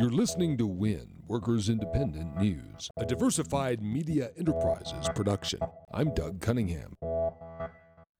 You're listening to WIN, Workers Independent News, a diversified media enterprises production. I'm Doug Cunningham.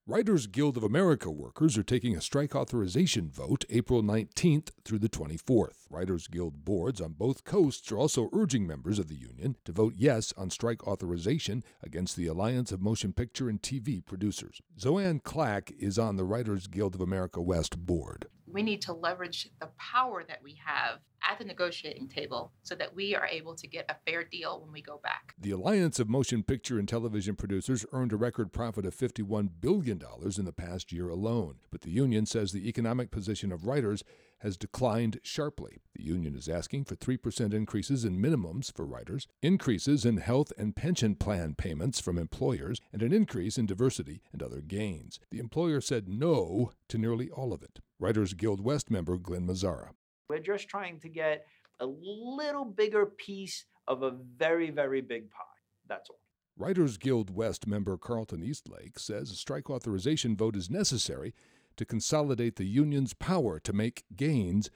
Writers Guild of America workers are taking a strike authorization vote April 19th through the 24th. Writers Guild boards on both coasts are also urging members of the union to vote yes on strike authorization against the Alliance of Motion Picture and TV Producers. Zoanne Clack is on the Writers Guild of America West board. We need to leverage the power that we have at the negotiating table so that we are able to get a fair deal when we go back. The Alliance of Motion Picture and Television Producers earned a record profit of $51 billion in the past year alone, but the union says the economic position of writers has declined sharply. The union is asking for 3% increases in minimums for writers, increases in health and pension plan payments from employers, and an increase in diversity and other gains. The employer said no to nearly all of it. Writers Guild West member Glen Mazzara. We're just trying to get a little bigger piece of a very, very big pie. That's all. Writers Guild West member Carlton Eastlake says a strike authorization vote is necessary to consolidate the union's power to make gains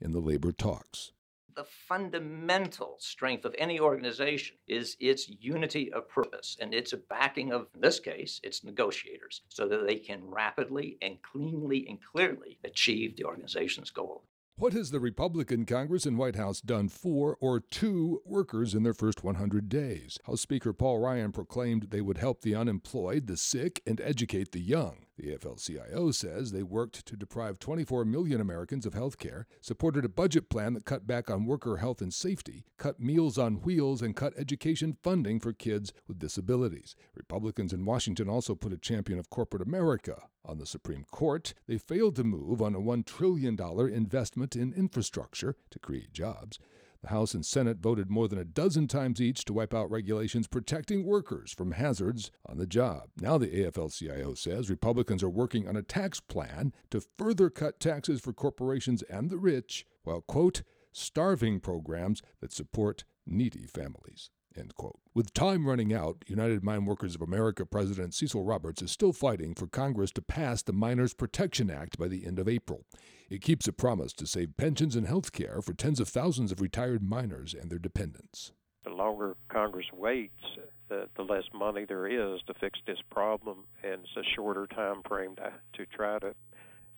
in the labor talks. The fundamental strength of any organization is its unity of purpose and its backing of, in this case, its negotiators, so that they can rapidly and cleanly and clearly achieve the organization's goal. What has the Republican Congress and White House done for or to workers in their first 100 days? House Speaker Paul Ryan proclaimed they would help the unemployed, the sick, and educate the young. The AFL CIO says they worked to deprive 24 million Americans of health care, supported a budget plan that cut back on worker health and safety, cut meals on wheels, and cut education funding for kids with disabilities. Republicans in Washington also put a champion of corporate America on the Supreme Court. They failed to move on a $1 trillion investment in infrastructure to create jobs. The House and Senate voted more than a dozen times each to wipe out regulations protecting workers from hazards on the job. Now, the AFL CIO says Republicans are working on a tax plan to further cut taxes for corporations and the rich while, quote, starving programs that support needy families. End quote. With time running out, United Mine Workers of America President Cecil Roberts is still fighting for Congress to pass the Miners Protection Act by the end of April. It keeps a promise to save pensions and health care for tens of thousands of retired miners and their dependents. The longer Congress waits, the, the less money there is to fix this problem, and it's a shorter time frame to, to try to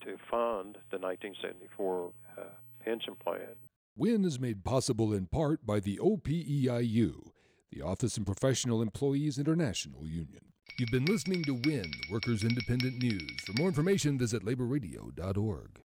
to fund the 1974 uh, pension plan. WIN is made possible in part by the OPEIU the Office and Professional Employees International Union. You've been listening to WIN, Workers Independent News. For more information, visit laborradio.org.